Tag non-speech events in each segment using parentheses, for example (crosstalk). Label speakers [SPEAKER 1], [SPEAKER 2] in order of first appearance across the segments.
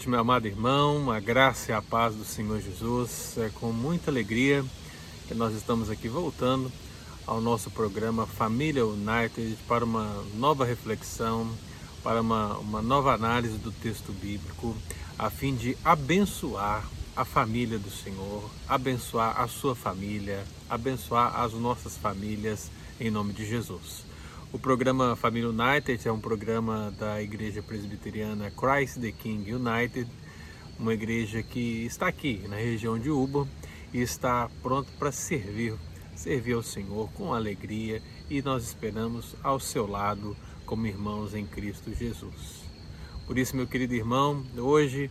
[SPEAKER 1] noite, meu amado irmão, a graça e a paz do Senhor Jesus. É com muita alegria que nós estamos aqui voltando ao nosso programa Família United para uma nova reflexão, para uma, uma nova análise do texto bíblico, a fim de abençoar a família do Senhor, abençoar a sua família, abençoar as nossas famílias em nome de Jesus. O programa Família United é um programa da Igreja Presbiteriana Christ the King United, uma igreja que está aqui na região de Uba e está pronto para servir, servir ao Senhor com alegria e nós esperamos ao seu lado como irmãos em Cristo Jesus. Por isso, meu querido irmão, hoje,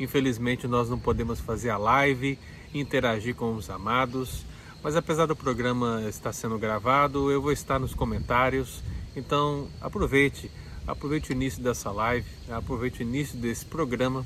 [SPEAKER 1] infelizmente, nós não podemos fazer a live, interagir com os amados, mas apesar do programa estar sendo gravado, eu vou estar nos comentários. Então aproveite, aproveite o início dessa live, aproveite o início desse programa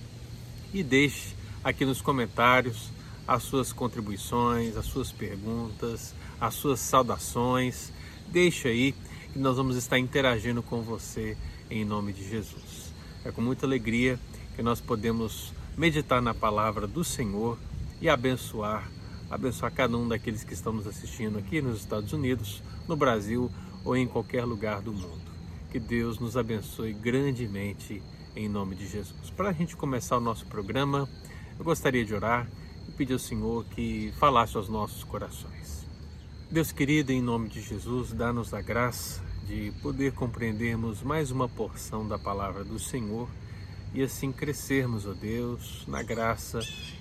[SPEAKER 1] e deixe aqui nos comentários as suas contribuições, as suas perguntas, as suas saudações. Deixe aí que nós vamos estar interagindo com você em nome de Jesus. É com muita alegria que nós podemos meditar na palavra do Senhor e abençoar abençoar cada um daqueles que estão nos assistindo aqui nos Estados Unidos, no Brasil ou em qualquer lugar do mundo. Que Deus nos abençoe grandemente em nome de Jesus. Para a gente começar o nosso programa, eu gostaria de orar e pedir ao Senhor que falasse aos nossos corações. Deus querido, em nome de Jesus, dá-nos a graça de poder compreendermos mais uma porção da palavra do Senhor e assim crescermos, ó Deus, na graça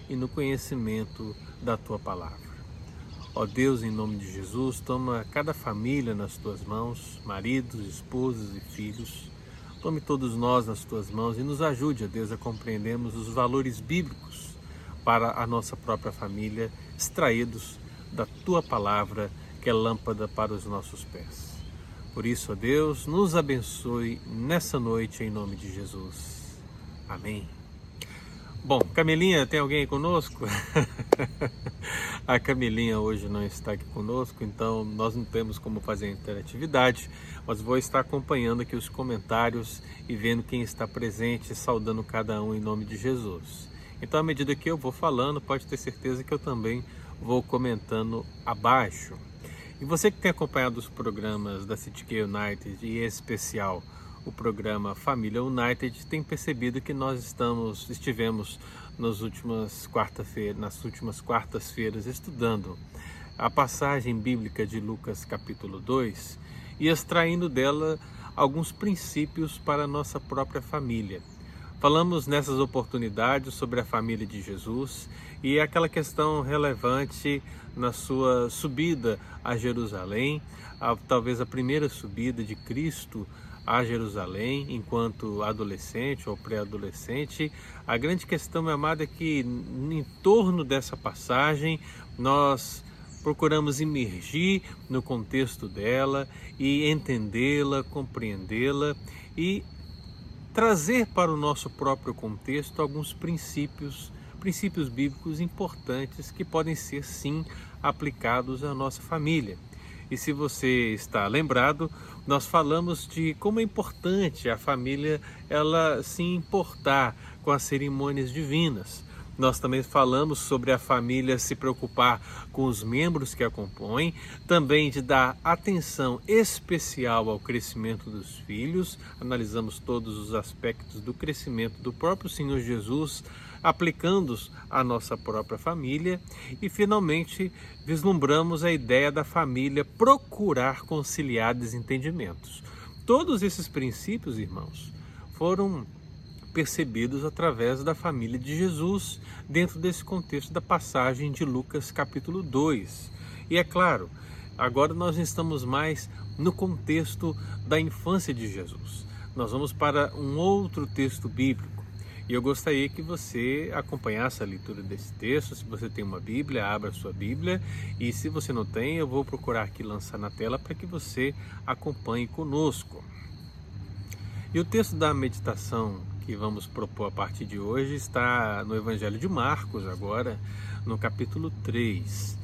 [SPEAKER 1] e no conhecimento da tua palavra. Ó Deus, em nome de Jesus, toma cada família nas tuas mãos, maridos, esposas e filhos. Tome todos nós nas tuas mãos e nos ajude, ó Deus, a compreendermos os valores bíblicos para a nossa própria família, extraídos da tua palavra, que é lâmpada para os nossos pés. Por isso, ó Deus, nos abençoe nessa noite em nome de Jesus. Amém. Bom, Camilinha, tem alguém conosco? (laughs) a Camilinha hoje não está aqui conosco, então nós não temos como fazer interatividade, mas vou estar acompanhando aqui os comentários e vendo quem está presente, saudando cada um em nome de Jesus. Então, à medida que eu vou falando, pode ter certeza que eu também vou comentando abaixo. E você que tem acompanhado os programas da City United e em especial o programa Família United tem percebido que nós estamos estivemos nas últimas quarta-feira, nas últimas quartas-feiras estudando a passagem bíblica de Lucas capítulo 2 e extraindo dela alguns princípios para a nossa própria família. Falamos nessas oportunidades sobre a família de Jesus e aquela questão relevante na sua subida a Jerusalém, a, talvez a primeira subida de Cristo a Jerusalém enquanto adolescente ou pré-adolescente. A grande questão, meu amado, é que em torno dessa passagem nós procuramos imergir no contexto dela e entendê-la, compreendê-la e trazer para o nosso próprio contexto alguns princípios, princípios bíblicos importantes que podem ser sim aplicados à nossa família. E se você está lembrado, nós falamos de como é importante a família ela se importar com as cerimônias divinas. Nós também falamos sobre a família se preocupar com os membros que a compõem, também de dar atenção especial ao crescimento dos filhos. Analisamos todos os aspectos do crescimento do próprio Senhor Jesus aplicando-os à nossa própria família e, finalmente, vislumbramos a ideia da família procurar conciliar desentendimentos. Todos esses princípios, irmãos, foram percebidos através da família de Jesus, dentro desse contexto da passagem de Lucas capítulo 2. E é claro, agora nós estamos mais no contexto da infância de Jesus. Nós vamos para um outro texto bíblico e eu gostaria que você acompanhasse a leitura desse texto. Se você tem uma Bíblia, abra sua Bíblia. E se você não tem, eu vou procurar aqui lançar na tela para que você acompanhe conosco. E o texto da meditação que vamos propor a partir de hoje está no Evangelho de Marcos, agora, no capítulo 3.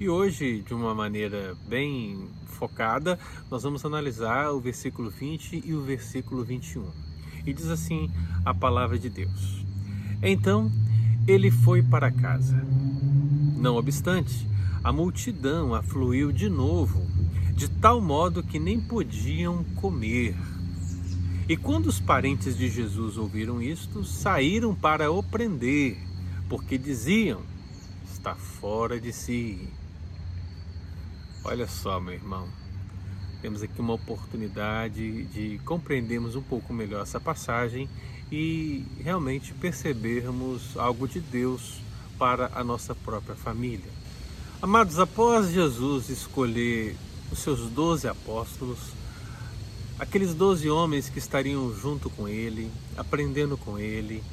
[SPEAKER 1] E hoje, de uma maneira bem focada, nós vamos analisar o versículo 20 e o versículo 21. E diz assim a palavra de Deus: Então ele foi para casa. Não obstante, a multidão afluiu de novo, de tal modo que nem podiam comer. E quando os parentes de Jesus ouviram isto, saíram para o prender, porque diziam: está fora de si. Olha só, meu irmão, temos aqui uma oportunidade de compreendermos um pouco melhor essa passagem e realmente percebermos algo de Deus para a nossa própria família. Amados, após Jesus escolher os seus doze apóstolos, aqueles doze homens que estariam junto com ele, aprendendo com ele,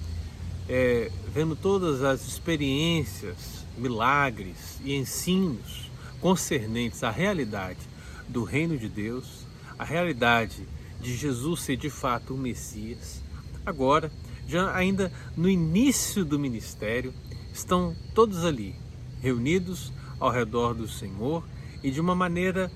[SPEAKER 1] é, vendo todas as experiências, milagres e ensinos concernentes à realidade do reino de Deus, a realidade de Jesus ser de fato o Messias. Agora, já ainda no início do ministério, estão todos ali, reunidos ao redor do Senhor e de uma maneira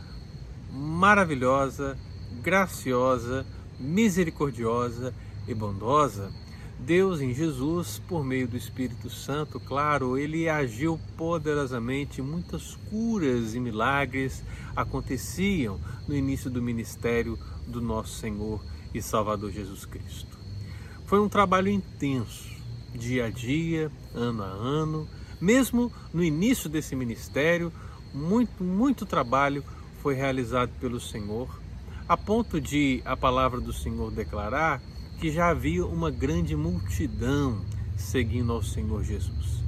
[SPEAKER 1] maravilhosa, graciosa, misericordiosa e bondosa, Deus em Jesus, por meio do Espírito Santo, claro, ele agiu poderosamente, muitas curas e milagres aconteciam no início do ministério do nosso Senhor e Salvador Jesus Cristo. Foi um trabalho intenso, dia a dia, ano a ano, mesmo no início desse ministério, muito, muito trabalho foi realizado pelo Senhor, a ponto de a palavra do Senhor declarar que já havia uma grande multidão seguindo ao Senhor Jesus.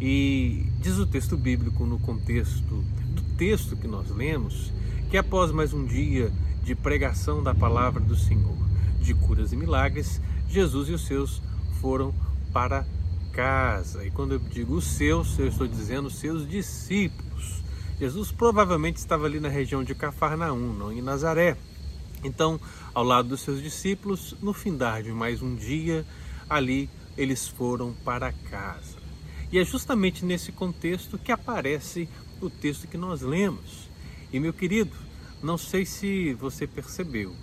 [SPEAKER 1] E diz o texto bíblico no contexto do texto que nós lemos, que após mais um dia de pregação da palavra do Senhor, de curas e milagres, Jesus e os seus foram para casa. E quando eu digo os seus, eu estou dizendo os seus discípulos. Jesus provavelmente estava ali na região de Cafarnaum, não em Nazaré. Então, ao lado dos seus discípulos, no findar de mais um dia, ali eles foram para casa. E é justamente nesse contexto que aparece o texto que nós lemos. E meu querido, não sei se você percebeu,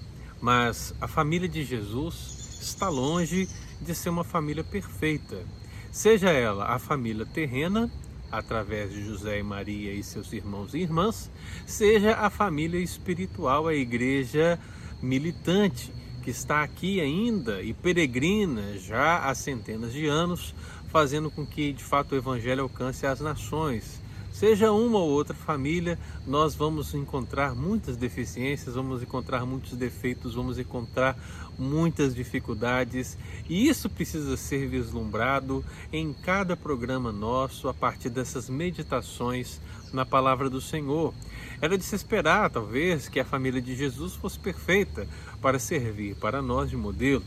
[SPEAKER 1] mas a família de Jesus está longe de ser uma família perfeita. Seja ela a família terrena, através de José e Maria e seus irmãos e irmãs, seja a família espiritual, a igreja militante, que está aqui ainda e peregrina já há centenas de anos, fazendo com que de fato o evangelho alcance as nações Seja uma ou outra família, nós vamos encontrar muitas deficiências, vamos encontrar muitos defeitos, vamos encontrar muitas dificuldades, e isso precisa ser vislumbrado em cada programa nosso a partir dessas meditações na palavra do Senhor. Era de se esperar, talvez, que a família de Jesus fosse perfeita para servir para nós de modelo.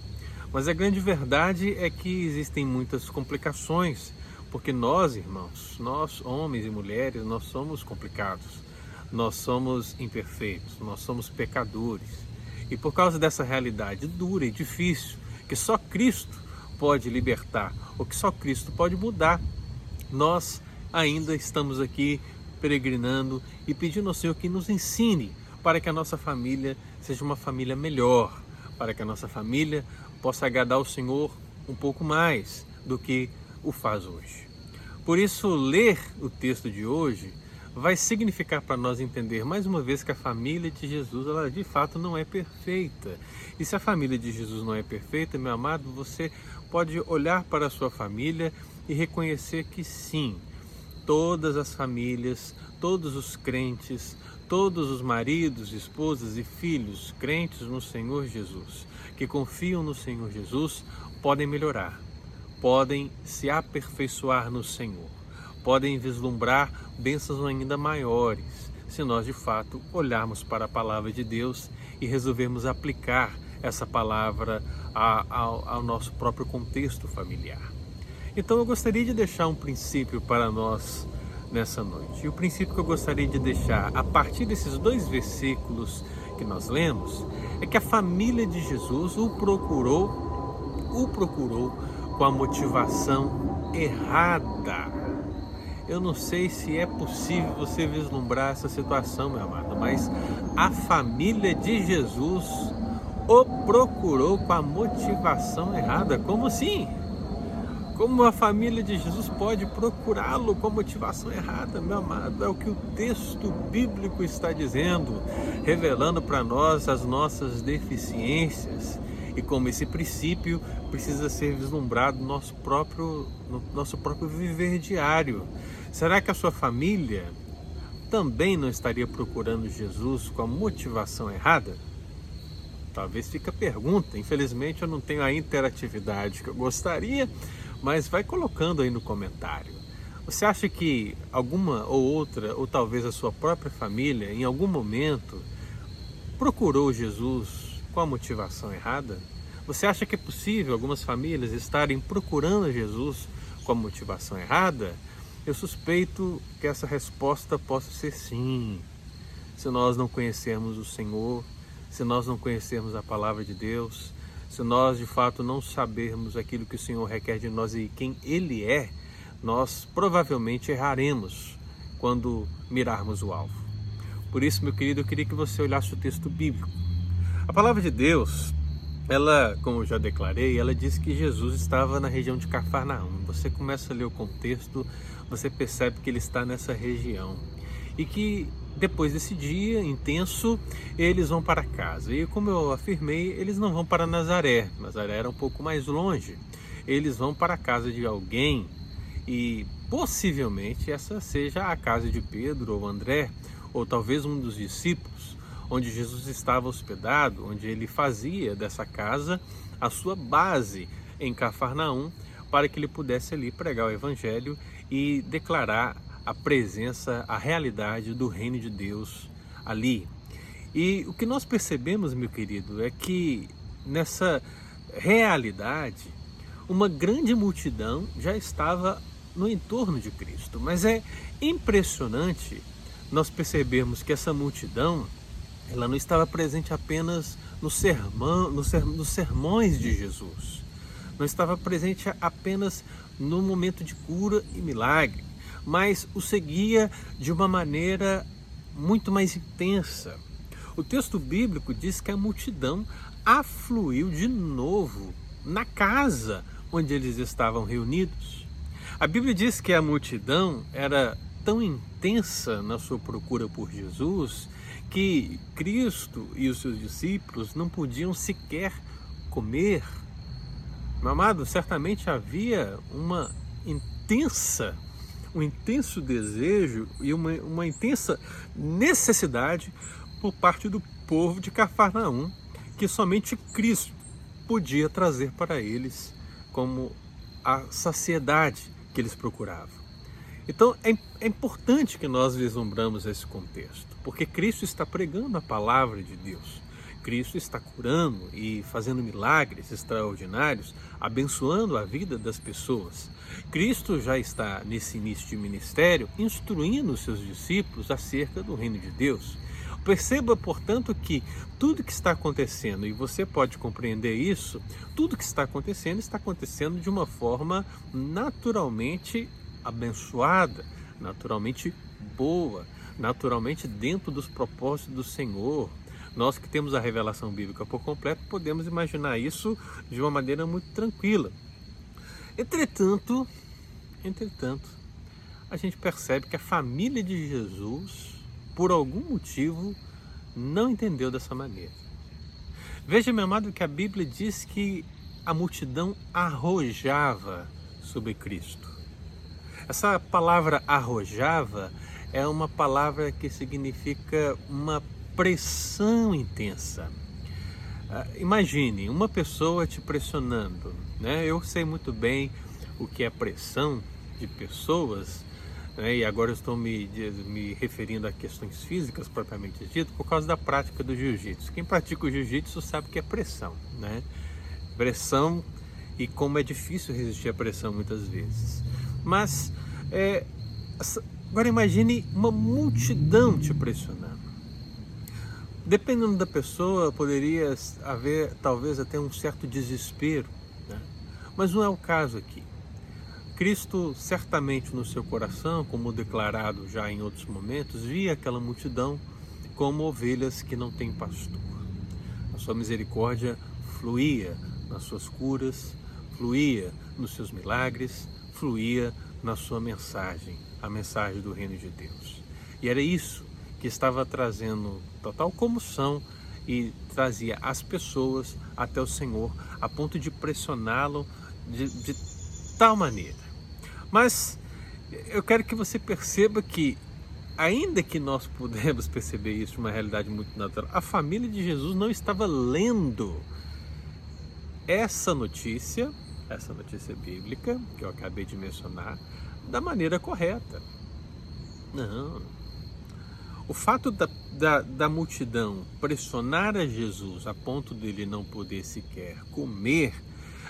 [SPEAKER 1] Mas a grande verdade é que existem muitas complicações porque nós, irmãos, nós, homens e mulheres, nós somos complicados, nós somos imperfeitos, nós somos pecadores. E por causa dessa realidade dura e difícil, que só Cristo pode libertar, ou que só Cristo pode mudar, nós ainda estamos aqui peregrinando e pedindo ao Senhor que nos ensine para que a nossa família seja uma família melhor, para que a nossa família possa agradar ao Senhor um pouco mais do que o faz hoje. Por isso, ler o texto de hoje vai significar para nós entender mais uma vez que a família de Jesus, ela de fato não é perfeita. E se a família de Jesus não é perfeita, meu amado, você pode olhar para a sua família e reconhecer que sim, todas as famílias, todos os crentes, todos os maridos, esposas e filhos crentes no Senhor Jesus, que confiam no Senhor Jesus, podem melhorar podem se aperfeiçoar no Senhor, podem vislumbrar bênçãos ainda maiores, se nós de fato olharmos para a palavra de Deus e resolvermos aplicar essa palavra ao, ao nosso próprio contexto familiar. Então eu gostaria de deixar um princípio para nós nessa noite. E o princípio que eu gostaria de deixar a partir desses dois versículos que nós lemos é que a família de Jesus o procurou, o procurou com a motivação errada. Eu não sei se é possível você vislumbrar essa situação, meu amado, mas a família de Jesus o procurou com a motivação errada. Como assim? Como a família de Jesus pode procurá-lo com motivação errada, meu amado? É o que o texto bíblico está dizendo, revelando para nós as nossas deficiências e como esse princípio precisa ser vislumbrado no nosso próprio, no nosso próprio viver diário. Será que a sua família também não estaria procurando Jesus com a motivação errada? Talvez fique a pergunta. Infelizmente eu não tenho a interatividade que eu gostaria, mas vai colocando aí no comentário. Você acha que alguma ou outra, ou talvez a sua própria família, em algum momento, procurou Jesus com a motivação errada? Você acha que é possível algumas famílias estarem procurando Jesus com a motivação errada? Eu suspeito que essa resposta possa ser sim. Se nós não conhecermos o Senhor, se nós não conhecermos a palavra de Deus, se nós de fato não sabermos aquilo que o Senhor requer de nós e quem Ele é, nós provavelmente erraremos quando mirarmos o alvo. Por isso, meu querido, eu queria que você olhasse o texto bíblico. A palavra de Deus, ela, como eu já declarei, ela diz que Jesus estava na região de Cafarnaum. Você começa a ler o contexto, você percebe que ele está nessa região. E que depois desse dia intenso, eles vão para casa. E como eu afirmei, eles não vão para Nazaré. Nazaré era um pouco mais longe. Eles vão para a casa de alguém e possivelmente essa seja a casa de Pedro ou André, ou talvez um dos discípulos, onde Jesus estava hospedado, onde ele fazia dessa casa a sua base em Cafarnaum, para que ele pudesse ali pregar o evangelho e declarar a presença, a realidade do reino de Deus ali. E o que nós percebemos, meu querido, é que nessa realidade, uma grande multidão já estava no entorno de Cristo. Mas é impressionante nós percebermos que essa multidão ela não estava presente apenas no sermão, no ser, nos sermões de Jesus, não estava presente apenas no momento de cura e milagre, mas o seguia de uma maneira muito mais intensa. O texto bíblico diz que a multidão afluiu de novo na casa onde eles estavam reunidos. A Bíblia diz que a multidão era tão intensa na sua procura por Jesus que Cristo e os seus discípulos não podiam sequer comer. Meu amado, certamente havia uma intensa, um intenso desejo e uma, uma intensa necessidade por parte do povo de Cafarnaum que somente Cristo podia trazer para eles como a saciedade que eles procuravam. Então é, é importante que nós vislumbramos esse contexto, porque Cristo está pregando a palavra de Deus. Cristo está curando e fazendo milagres extraordinários, abençoando a vida das pessoas. Cristo já está nesse início de ministério instruindo os seus discípulos acerca do reino de Deus. Perceba, portanto, que tudo que está acontecendo, e você pode compreender isso, tudo que está acontecendo está acontecendo de uma forma naturalmente abençoada, naturalmente boa, naturalmente dentro dos propósitos do Senhor. Nós que temos a revelação bíblica por completo podemos imaginar isso de uma maneira muito tranquila. Entretanto, entretanto, a gente percebe que a família de Jesus, por algum motivo, não entendeu dessa maneira. Veja, meu amado, que a Bíblia diz que a multidão arrojava sobre Cristo. Essa palavra arrojava é uma palavra que significa uma pressão intensa. Uh, imagine uma pessoa te pressionando. Né? Eu sei muito bem o que é pressão de pessoas, né? e agora estou me, me referindo a questões físicas propriamente dito, por causa da prática do jiu-jitsu. Quem pratica o jiu-jitsu sabe que é pressão. Né? Pressão e como é difícil resistir à pressão muitas vezes. Mas é, agora imagine uma multidão te pressionando. Dependendo da pessoa, poderia haver talvez até um certo desespero, né? mas não é o caso aqui. Cristo, certamente no seu coração, como declarado já em outros momentos, via aquela multidão como ovelhas que não têm pastor. A sua misericórdia fluía nas suas curas, fluía nos seus milagres, fluía na sua mensagem, a mensagem do reino de Deus. E era isso que estava trazendo total comoção e trazia as pessoas até o Senhor a ponto de pressioná-lo de, de tal maneira. Mas eu quero que você perceba que, ainda que nós pudemos perceber isso uma realidade muito natural, a família de Jesus não estava lendo essa notícia, essa notícia bíblica que eu acabei de mencionar, da maneira correta. Não. O fato da, da, da, multidão pressionar a Jesus a ponto dele não poder sequer comer,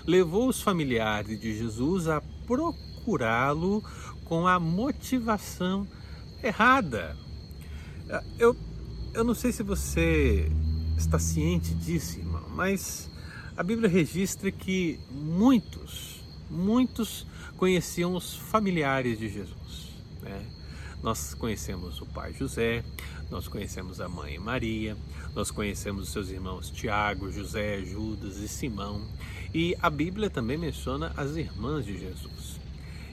[SPEAKER 1] levou os familiares de Jesus a procurá-lo com a motivação errada. Eu, eu não sei se você está ciente disso, irmão, mas a Bíblia registra que muitos, muitos conheciam os familiares de Jesus. Né? Nós conhecemos o pai José, nós conhecemos a mãe Maria, nós conhecemos os seus irmãos Tiago, José, Judas e Simão. E a Bíblia também menciona as irmãs de Jesus.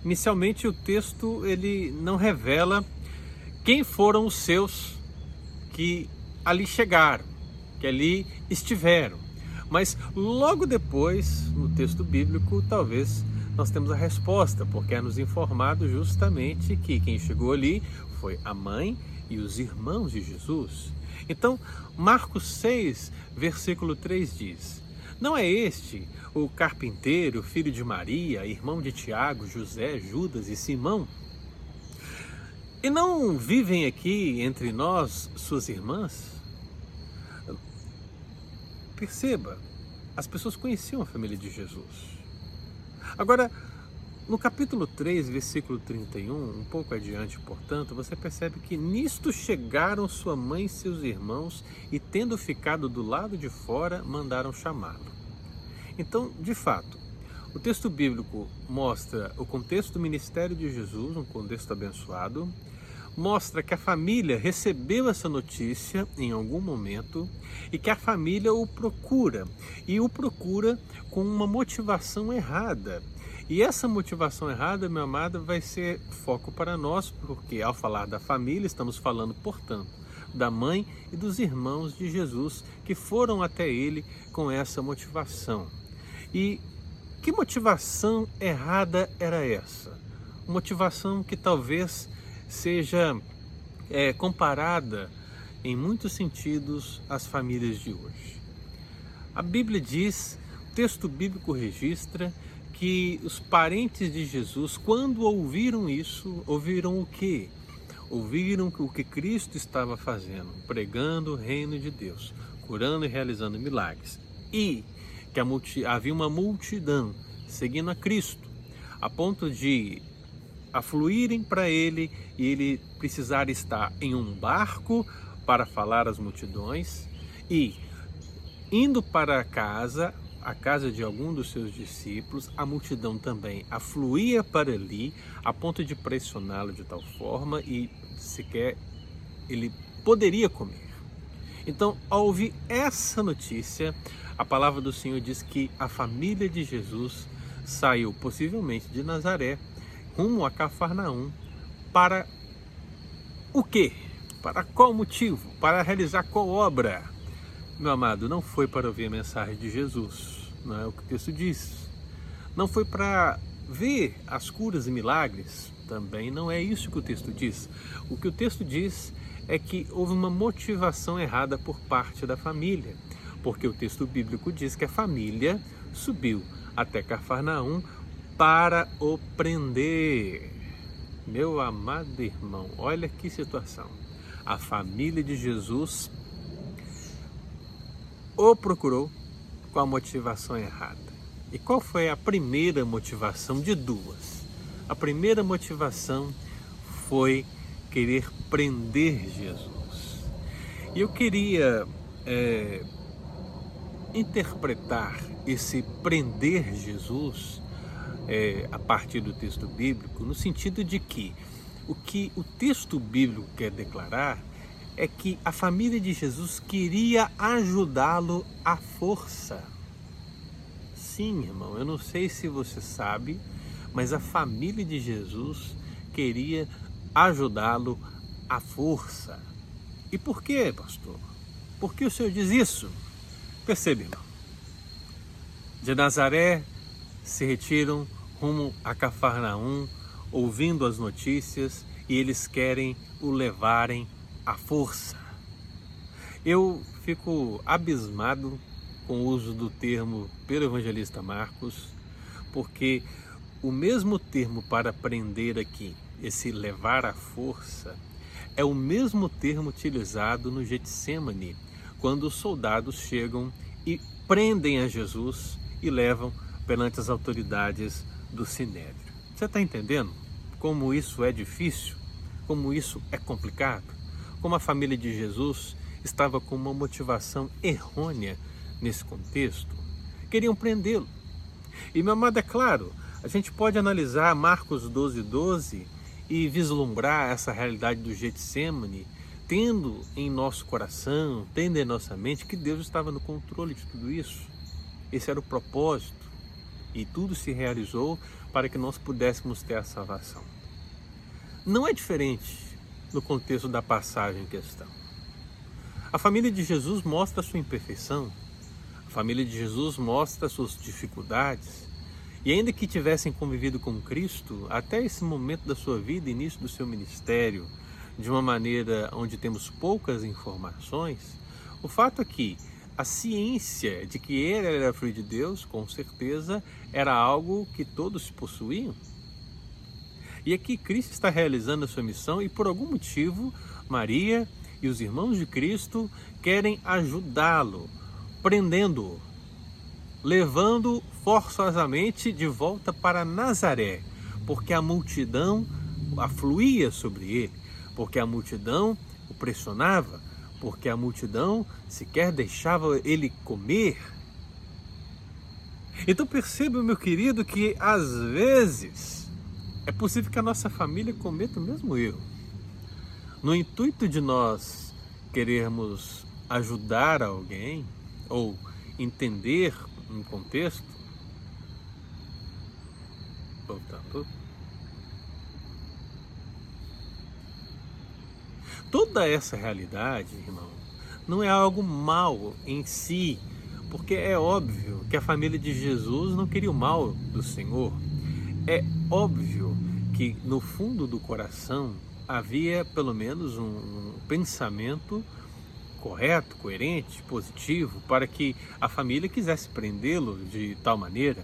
[SPEAKER 1] Inicialmente o texto ele não revela quem foram os seus que ali chegaram, que ali estiveram. Mas logo depois, no texto bíblico, talvez nós temos a resposta, porque é nos informado justamente que quem chegou ali foi a mãe e os irmãos de Jesus. Então, Marcos 6, versículo 3 diz: Não é este o carpinteiro, filho de Maria, irmão de Tiago, José, Judas e Simão? E não vivem aqui entre nós suas irmãs? Perceba, as pessoas conheciam a família de Jesus. Agora, no capítulo 3, versículo 31, um pouco adiante, portanto, você percebe que nisto chegaram sua mãe e seus irmãos e, tendo ficado do lado de fora, mandaram chamá-lo. Então, de fato, o texto bíblico mostra o contexto do ministério de Jesus, um contexto abençoado, mostra que a família recebeu essa notícia em algum momento e que a família o procura e o procura com uma motivação errada. E essa motivação errada, meu amado, vai ser foco para nós, porque ao falar da família, estamos falando, portanto, da mãe e dos irmãos de Jesus que foram até ele com essa motivação. E que motivação errada era essa? Motivação que talvez seja é, comparada em muitos sentidos às famílias de hoje. A Bíblia diz, o texto bíblico registra que os parentes de Jesus, quando ouviram isso, ouviram o quê? Ouviram o que Cristo estava fazendo, pregando o reino de Deus, curando e realizando milagres. E que havia uma multidão seguindo a Cristo, a ponto de afluírem para ele e ele precisar estar em um barco para falar às multidões e indo para casa, a casa de algum dos seus discípulos, a multidão também afluía para ali a ponto de pressioná-lo de tal forma e sequer ele poderia comer. Então, ao ouvir essa notícia, a palavra do Senhor diz que a família de Jesus saiu possivelmente de Nazaré rumo a Cafarnaum para o quê? Para qual motivo? Para realizar qual obra? Meu amado, não foi para ouvir a mensagem de Jesus, não é o que o texto diz. Não foi para ver as curas e milagres, também não é isso que o texto diz. O que o texto diz é que houve uma motivação errada por parte da família, porque o texto bíblico diz que a família subiu até Cafarnaum para o prender. Meu amado irmão, olha que situação. A família de Jesus o procurou com a motivação errada. E qual foi a primeira motivação de duas? A primeira motivação foi querer prender Jesus. E eu queria é, interpretar esse prender Jesus é, a partir do texto bíblico, no sentido de que o que o texto bíblico quer declarar é que a família de Jesus queria ajudá-lo à força. sim, irmão. Eu não sei se você sabe, mas a família de Jesus queria ajudá-lo à força. E por quê, pastor? Por que o senhor diz isso? Percebe, irmão. De Nazaré se retiram rumo a Cafarnaum, ouvindo as notícias, e eles querem o levarem à força. Eu fico abismado com o uso do termo pelo evangelista Marcos, porque o mesmo termo para prender aqui, esse levar à força, é o mesmo termo utilizado no Getsemane, quando os soldados chegam e prendem a Jesus e levam perante as autoridades do Sinédrio. Você está entendendo como isso é difícil? Como isso é complicado? Como a família de Jesus estava com uma motivação errônea nesse contexto? Queriam prendê-lo. E, meu amado, é claro, a gente pode analisar Marcos 12, 12 e vislumbrar essa realidade do Getsemane, tendo em nosso coração, tendo em nossa mente que Deus estava no controle de tudo isso. Esse era o propósito e tudo se realizou para que nós pudéssemos ter a salvação. Não é diferente no contexto da passagem em questão. A família de Jesus mostra sua imperfeição, a família de Jesus mostra as suas dificuldades, e ainda que tivessem convivido com Cristo até esse momento da sua vida, início do seu ministério, de uma maneira onde temos poucas informações, o fato é que a ciência de que ele era filho de Deus, com certeza, era algo que todos possuíam. E aqui Cristo está realizando a sua missão e por algum motivo Maria e os irmãos de Cristo querem ajudá-lo, prendendo-o levando forçosamente de volta para Nazaré, porque a multidão afluía sobre ele, porque a multidão o pressionava, porque a multidão sequer deixava ele comer. Então perceba, meu querido, que às vezes é possível que a nossa família cometa o mesmo erro. No intuito de nós querermos ajudar alguém ou entender um contexto, voltando, toda essa realidade, irmão, não é algo mal em si, porque é óbvio que a família de Jesus não queria o mal do Senhor. É óbvio que no fundo do coração havia pelo menos um, um pensamento correto, coerente, positivo, para que a família quisesse prendê-lo de tal maneira.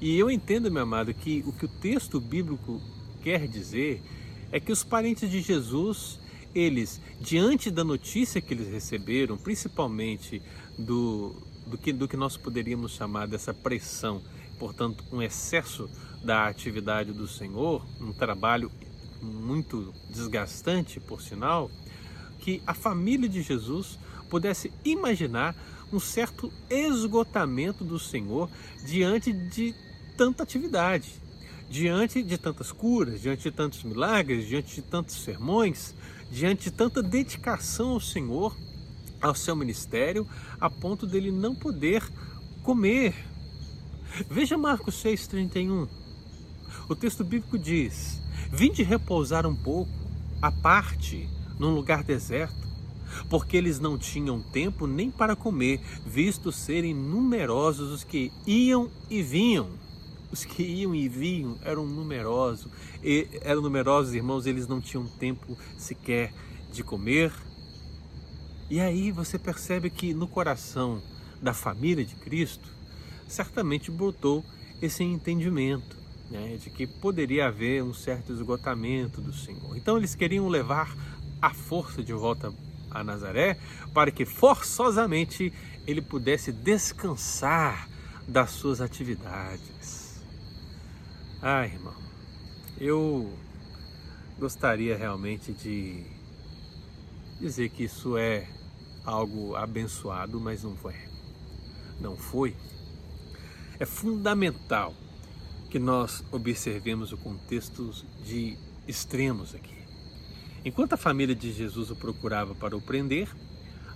[SPEAKER 1] E eu entendo, meu amado, que o que o texto bíblico quer dizer é que os parentes de Jesus, eles, diante da notícia que eles receberam, principalmente do, do, que, do que nós poderíamos chamar dessa pressão, portanto, um excesso da atividade do Senhor, um trabalho muito desgastante, por sinal, que a família de Jesus pudesse imaginar um certo esgotamento do Senhor diante de tanta atividade, diante de tantas curas, diante de tantos milagres, diante de tantos sermões, diante de tanta dedicação ao Senhor, ao seu ministério, a ponto dele não poder comer. Veja Marcos 6,31. O texto bíblico diz: Vinde repousar um pouco, à parte, num lugar deserto, porque eles não tinham tempo nem para comer, visto serem numerosos os que iam e vinham. Os que iam e vinham eram numerosos, e eram numerosos, irmãos, eles não tinham tempo sequer de comer. E aí você percebe que no coração da família de Cristo, certamente botou esse entendimento né, de que poderia haver um certo esgotamento do Senhor. Então eles queriam levar a força de volta a Nazaré, para que forçosamente ele pudesse descansar das suas atividades. Ah, irmão, eu gostaria realmente de dizer que isso é algo abençoado, mas não foi. Não foi. É fundamental que nós observemos o contexto de extremos aqui. Enquanto a família de Jesus o procurava para o prender,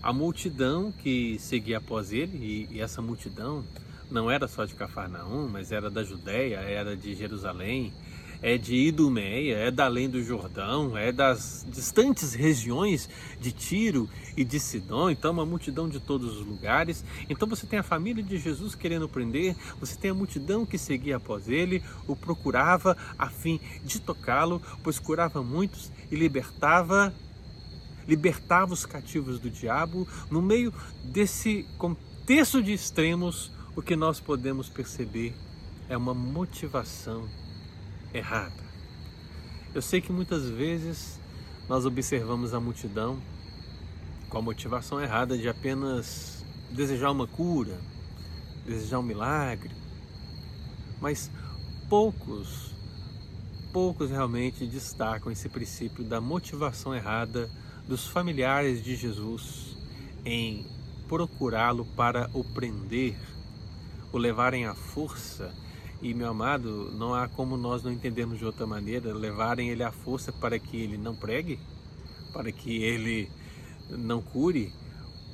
[SPEAKER 1] a multidão que seguia após ele, e, essa multidão não era só de Cafarnaum, mas era da Judéia, era de Jerusalém, é de Idumeia, é da além do Jordão, é das distantes regiões de Tiro e de Sidom, então uma multidão de todos os lugares. Então você tem a família de Jesus querendo prender, você tem a multidão que seguia após ele, o procurava a fim de tocá-lo, pois curava muitos e libertava libertava os cativos do diabo. No meio desse contexto de extremos, o que nós podemos perceber é uma motivação errada. Eu sei que muitas vezes nós observamos a multidão com a motivação errada de apenas desejar uma cura, desejar um milagre, mas poucos, poucos realmente destacam esse princípio da motivação errada dos familiares de Jesus em procurá-lo para o prender, o levarem à força e meu amado, não há como nós não entendermos de outra maneira, levarem ele à força para que ele não pregue, para que ele não cure,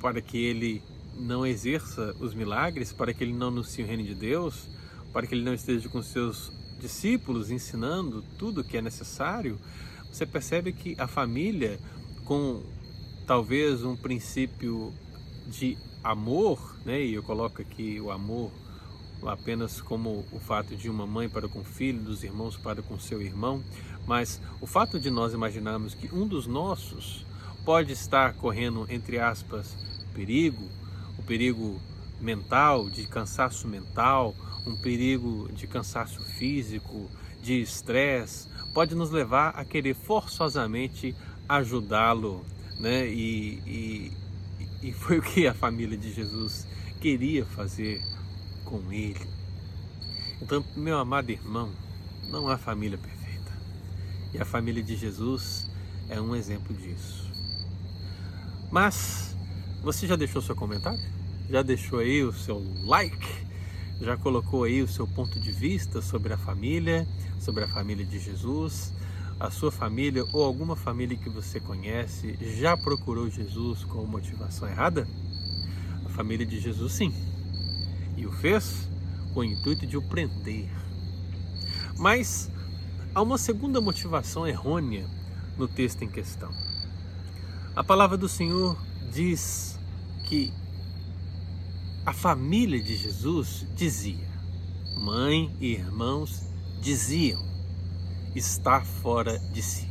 [SPEAKER 1] para que ele não exerça os milagres, para que ele não anuncie o reino de Deus, para que ele não esteja com seus discípulos ensinando tudo que é necessário. Você percebe que a família, com talvez um princípio de amor, né? E eu coloco aqui o amor apenas como o fato de uma mãe para com o filho, dos irmãos para com seu irmão, mas o fato de nós imaginarmos que um dos nossos pode estar correndo, entre aspas, perigo, o perigo mental, de cansaço mental, um perigo de cansaço físico, de estresse, pode nos levar a querer forçosamente ajudá-lo, né? E, e, e foi o que a família de Jesus queria fazer com Ele. Então, meu amado irmão, não há família perfeita. E a família de Jesus é um exemplo disso. Mas, você já deixou seu comentário? Já deixou aí o seu like? Já colocou aí o seu ponto de vista sobre a família, sobre a família de Jesus? A sua família ou alguma família que você conhece já procurou Jesus com motivação errada? A família de Jesus, sim e o fez com o intuito de o prender. Mas há uma segunda motivação errônea no texto em questão. A palavra do Senhor diz que a família de Jesus dizia, mãe e irmãos diziam, está fora de si.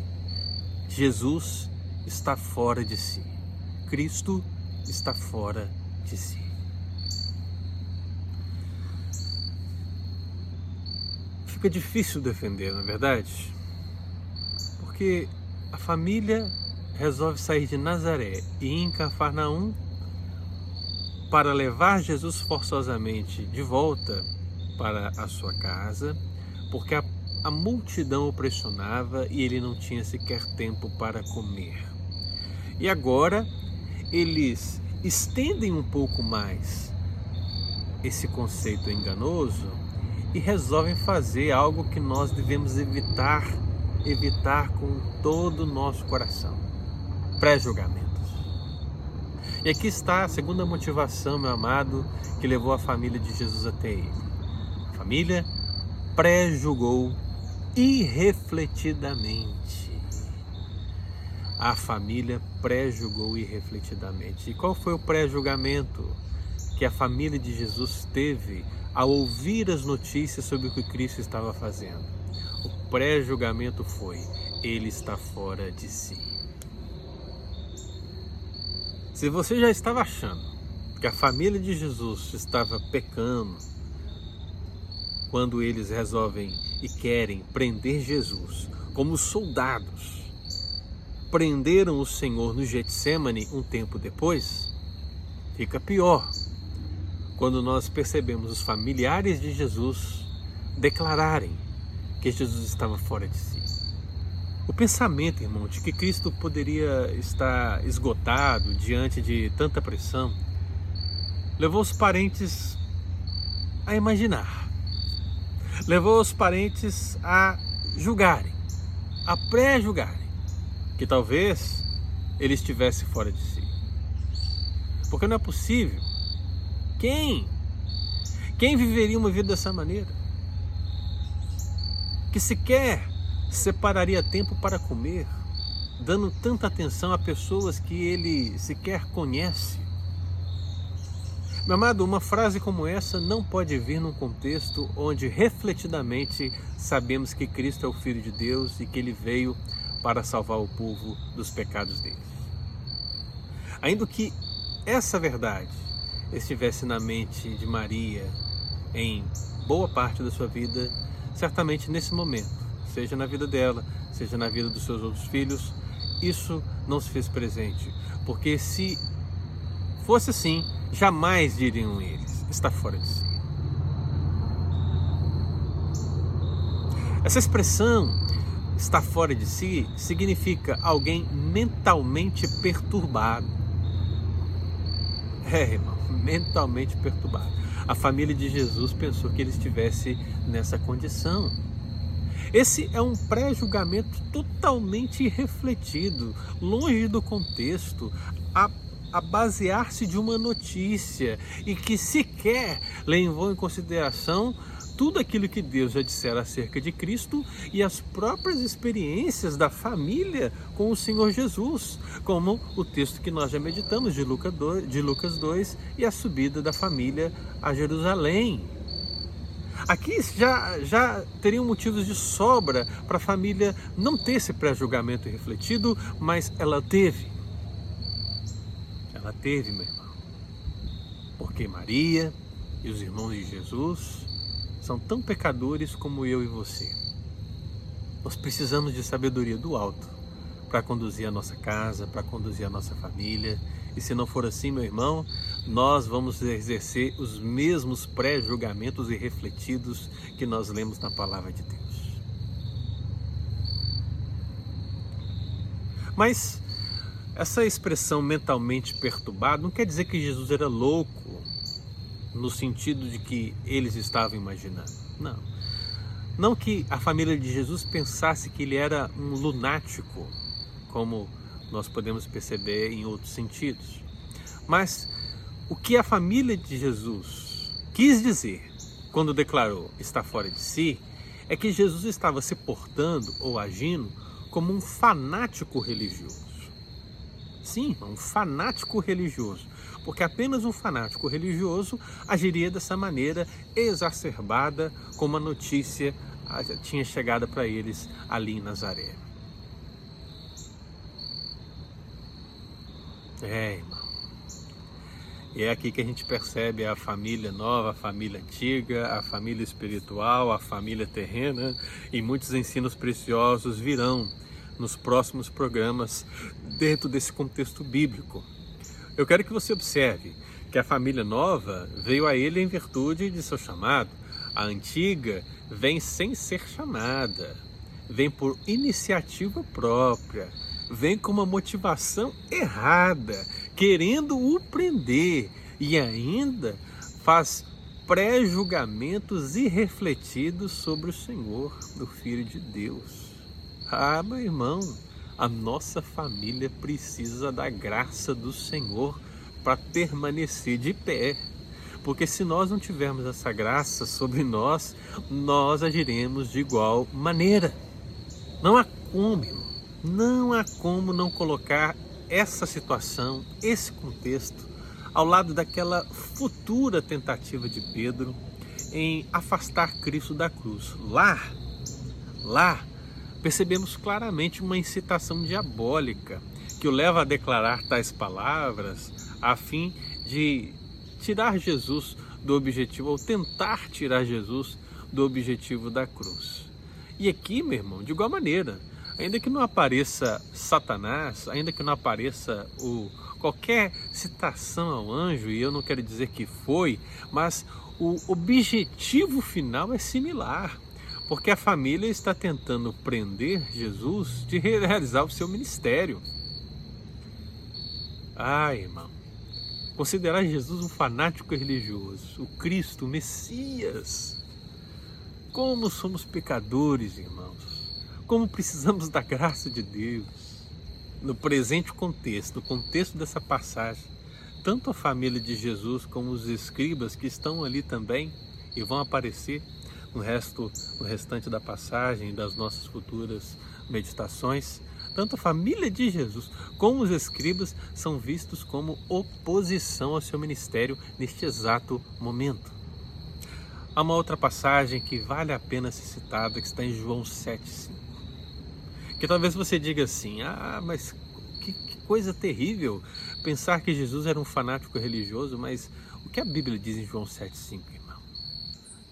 [SPEAKER 1] Jesus está fora de si. Cristo está fora de si. Fica difícil defender, não é verdade? Porque a família resolve sair de Nazaré e ir em Cafarnaum para levar Jesus forçosamente de volta para a sua casa, porque a, a multidão o pressionava e ele não tinha sequer tempo para comer. E agora eles estendem um pouco mais esse conceito enganoso e resolvem fazer algo que nós devemos evitar, evitar com todo o nosso coração: pré-julgamentos. E aqui está a segunda motivação, meu amado, que levou a família de Jesus até ele. A família pré-julgou irrefletidamente. A família pré-julgou irrefletidamente. E qual foi o pré-julgamento que a família de Jesus teve ao ouvir as notícias sobre o que Cristo estava fazendo. O pré-julgamento foi: ele está fora de si. Se você já estava achando que a família de Jesus estava pecando quando eles resolvem e querem prender Jesus, como os soldados prenderam o Senhor no Getsemane um tempo depois, fica pior quando nós percebemos os familiares de Jesus declararem que Jesus estava fora de si. O pensamento, irmão, de que Cristo poderia estar esgotado diante de tanta pressão, levou os parentes a imaginar, levou os parentes a julgarem, a pré-julgarem, que talvez ele estivesse fora de si. Porque não é possível quem? Quem viveria uma vida dessa maneira? Que sequer separaria tempo para comer, dando tanta atenção a pessoas que ele sequer conhece. Meu amado, uma frase como essa não pode vir num contexto onde refletidamente sabemos que Cristo é o Filho de Deus e que ele veio para salvar o povo dos pecados deles. Ainda que essa verdade estivesse na mente de Maria em boa parte da sua vida, certamente nesse momento, seja na vida dela, seja na vida dos seus outros filhos, isso não se fez presente. Porque se fosse assim, jamais diriam eles: está fora de si. Essa expressão está fora de si significa alguém mentalmente perturbado. É, irmão, mentalmente perturbado. A família de Jesus pensou que ele estivesse nessa condição. Esse é um pré-julgamento totalmente irrefletido, longe do contexto, a, a basear-se de uma notícia e que sequer levou em consideração tudo aquilo que Deus já dissera acerca de Cristo e as próprias experiências da família com o Senhor Jesus, como o texto que nós já meditamos de Lucas 2, de Lucas 2 e a subida da família a Jerusalém. Aqui já, já teriam motivos de sobra para a família não ter esse pré-julgamento refletido, mas ela teve. Ela teve, meu irmão. Porque Maria e os irmãos de Jesus são tão pecadores como eu e você. Nós precisamos de sabedoria do alto para conduzir a nossa casa, para conduzir a nossa família. E se não for assim, meu irmão, nós vamos exercer os mesmos pré-julgamentos e refletidos que nós lemos na palavra de Deus. Mas essa expressão mentalmente perturbado não quer dizer que Jesus era louco no sentido de que eles estavam imaginando. Não. Não que a família de Jesus pensasse que ele era um lunático, como nós podemos perceber em outros sentidos. Mas o que a família de Jesus quis dizer quando declarou está fora de si é que Jesus estava se portando ou agindo como um fanático religioso. Sim, um fanático religioso porque apenas um fanático religioso agiria dessa maneira exacerbada como a notícia tinha chegado para eles ali em Nazaré. É, irmão. E é aqui que a gente percebe a família nova, a família antiga, a família espiritual, a família terrena e muitos ensinos preciosos virão nos próximos programas dentro desse contexto bíblico. Eu quero que você observe que a família nova veio a ele em virtude de seu chamado. A antiga vem sem ser chamada, vem por iniciativa própria, vem com uma motivação errada, querendo o prender e ainda faz pré-julgamentos irrefletidos sobre o Senhor, o Filho de Deus. Ah, meu irmão, a nossa família precisa da graça do Senhor para permanecer de pé. Porque se nós não tivermos essa graça sobre nós, nós agiremos de igual maneira. Não há como, não há como não colocar essa situação, esse contexto, ao lado daquela futura tentativa de Pedro em afastar Cristo da cruz. Lá, lá, percebemos claramente uma incitação diabólica que o leva a declarar tais palavras a fim de tirar Jesus do objetivo, ou tentar tirar Jesus do objetivo da cruz. E aqui, meu irmão, de igual maneira, ainda que não apareça Satanás, ainda que não apareça o, qualquer citação ao anjo, e eu não quero dizer que foi, mas o objetivo final é similar. Porque a família está tentando prender Jesus de realizar o seu ministério. Ai, irmão. Considerar Jesus um fanático religioso, o Cristo, o Messias. Como somos pecadores, irmãos. Como precisamos da graça de Deus. No presente contexto, no contexto dessa passagem, tanto a família de Jesus como os escribas que estão ali também e vão aparecer no resto, no restante da passagem das nossas futuras meditações, tanto a família de Jesus como os escribas são vistos como oposição ao seu ministério neste exato momento. Há uma outra passagem que vale a pena ser citada, que está em João 7,5. Que talvez você diga assim: ah, mas que, que coisa terrível pensar que Jesus era um fanático religioso, mas o que a Bíblia diz em João 7,5, irmão?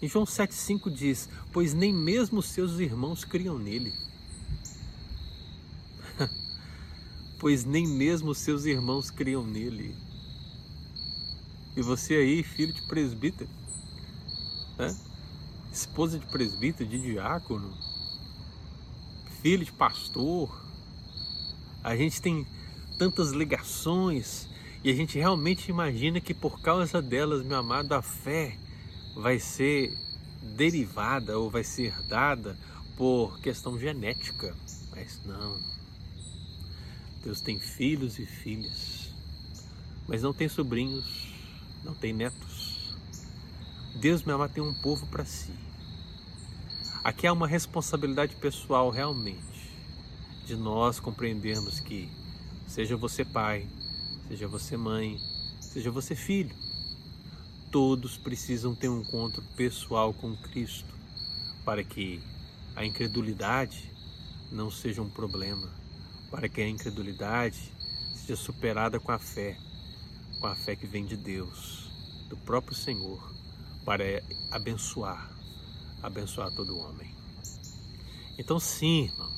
[SPEAKER 1] Em João 7,5 diz: Pois nem mesmo seus irmãos criam nele. (laughs) pois nem mesmo seus irmãos criam nele. E você aí, filho de presbítero, né? esposa de presbítero, de diácono, filho de pastor, a gente tem tantas ligações e a gente realmente imagina que por causa delas, meu amado, a fé vai ser derivada ou vai ser dada por questão genética. Mas não. Deus tem filhos e filhas, mas não tem sobrinhos, não tem netos. Deus, meu amado, tem um povo para si. Aqui há uma responsabilidade pessoal realmente de nós compreendermos que, seja você pai, seja você mãe, seja você filho, todos precisam ter um encontro pessoal com Cristo para que a incredulidade não seja um problema para que a incredulidade seja superada com a fé, com a fé que vem de Deus, do próprio Senhor, para abençoar, abençoar todo homem. Então, sim, irmão,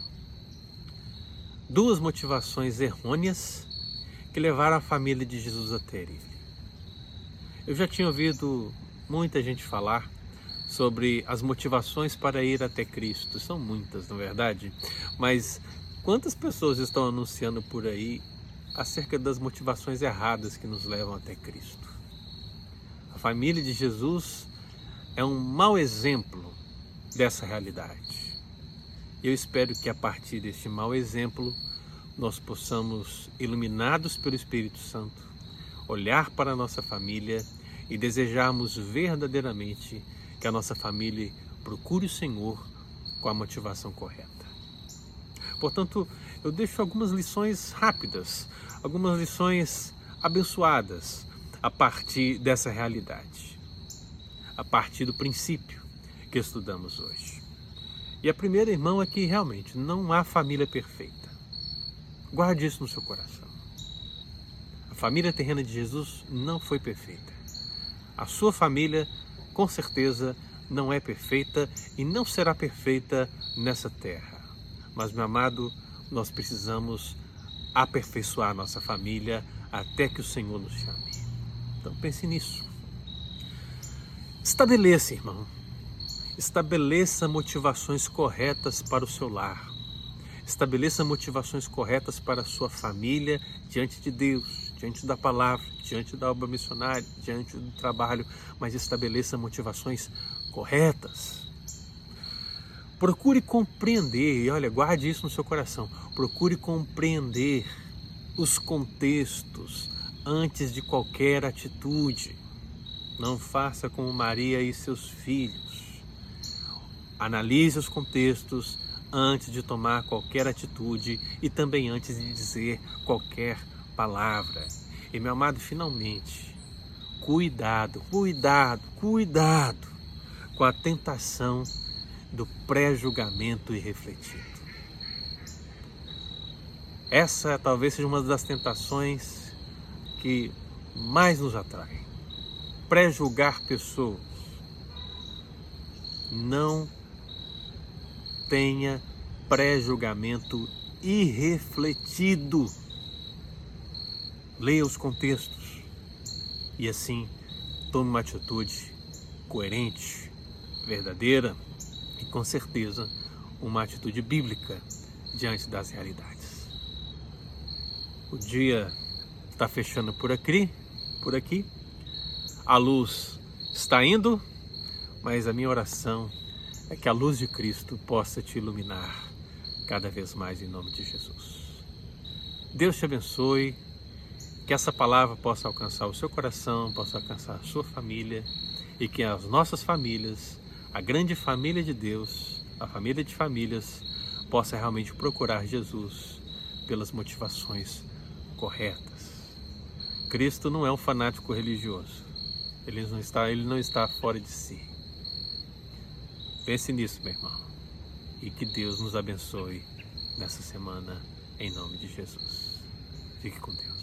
[SPEAKER 1] duas motivações errôneas que levaram a família de Jesus até ele. Eu já tinha ouvido muita gente falar sobre as motivações para ir até Cristo. São muitas, na é verdade, mas Quantas pessoas estão anunciando por aí acerca das motivações erradas que nos levam até Cristo? A família de Jesus é um mau exemplo dessa realidade. Eu espero que a partir deste mau exemplo nós possamos, iluminados pelo Espírito Santo, olhar para a nossa família e desejarmos verdadeiramente que a nossa família procure o Senhor com a motivação correta. Portanto, eu deixo algumas lições rápidas, algumas lições abençoadas a partir dessa realidade, a partir do princípio que estudamos hoje. E a primeira, irmão, é que realmente não há família perfeita. Guarde isso no seu coração. Família terrena de Jesus não foi perfeita. A sua família, com certeza, não é perfeita e não será perfeita nessa terra. Mas, meu amado, nós precisamos aperfeiçoar nossa família até que o Senhor nos chame. Então pense nisso. Estabeleça, irmão. Estabeleça motivações corretas para o seu lar. Estabeleça motivações corretas para a sua família diante de Deus, diante da palavra, diante da obra missionária, diante do trabalho, mas estabeleça motivações corretas. Procure compreender, e olha, guarde isso no seu coração. Procure compreender os contextos antes de qualquer atitude. Não faça como Maria e seus filhos. Analise os contextos antes de tomar qualquer atitude e também antes de dizer qualquer palavra. E meu amado, finalmente, cuidado, cuidado, cuidado com a tentação do pré-julgamento irrefletido. Essa talvez seja uma das tentações que mais nos atrai. Pré-julgar pessoas. Não tenha pré-julgamento irrefletido. Leia os contextos e assim tome uma atitude coerente, verdadeira, e com certeza uma atitude bíblica diante das realidades. O dia está fechando por aqui, por aqui. A luz está indo, mas a minha oração é que a luz de Cristo possa te iluminar cada vez mais em nome de Jesus. Deus te abençoe Que essa palavra possa alcançar o seu coração, possa alcançar a sua família e que as nossas famílias, a grande família de Deus, a família de famílias, possa realmente procurar Jesus pelas motivações corretas. Cristo não é um fanático religioso. Ele não está, ele não está fora de si. Pense nisso, meu irmão. E que Deus nos abençoe nessa semana, em nome de Jesus. Fique com Deus.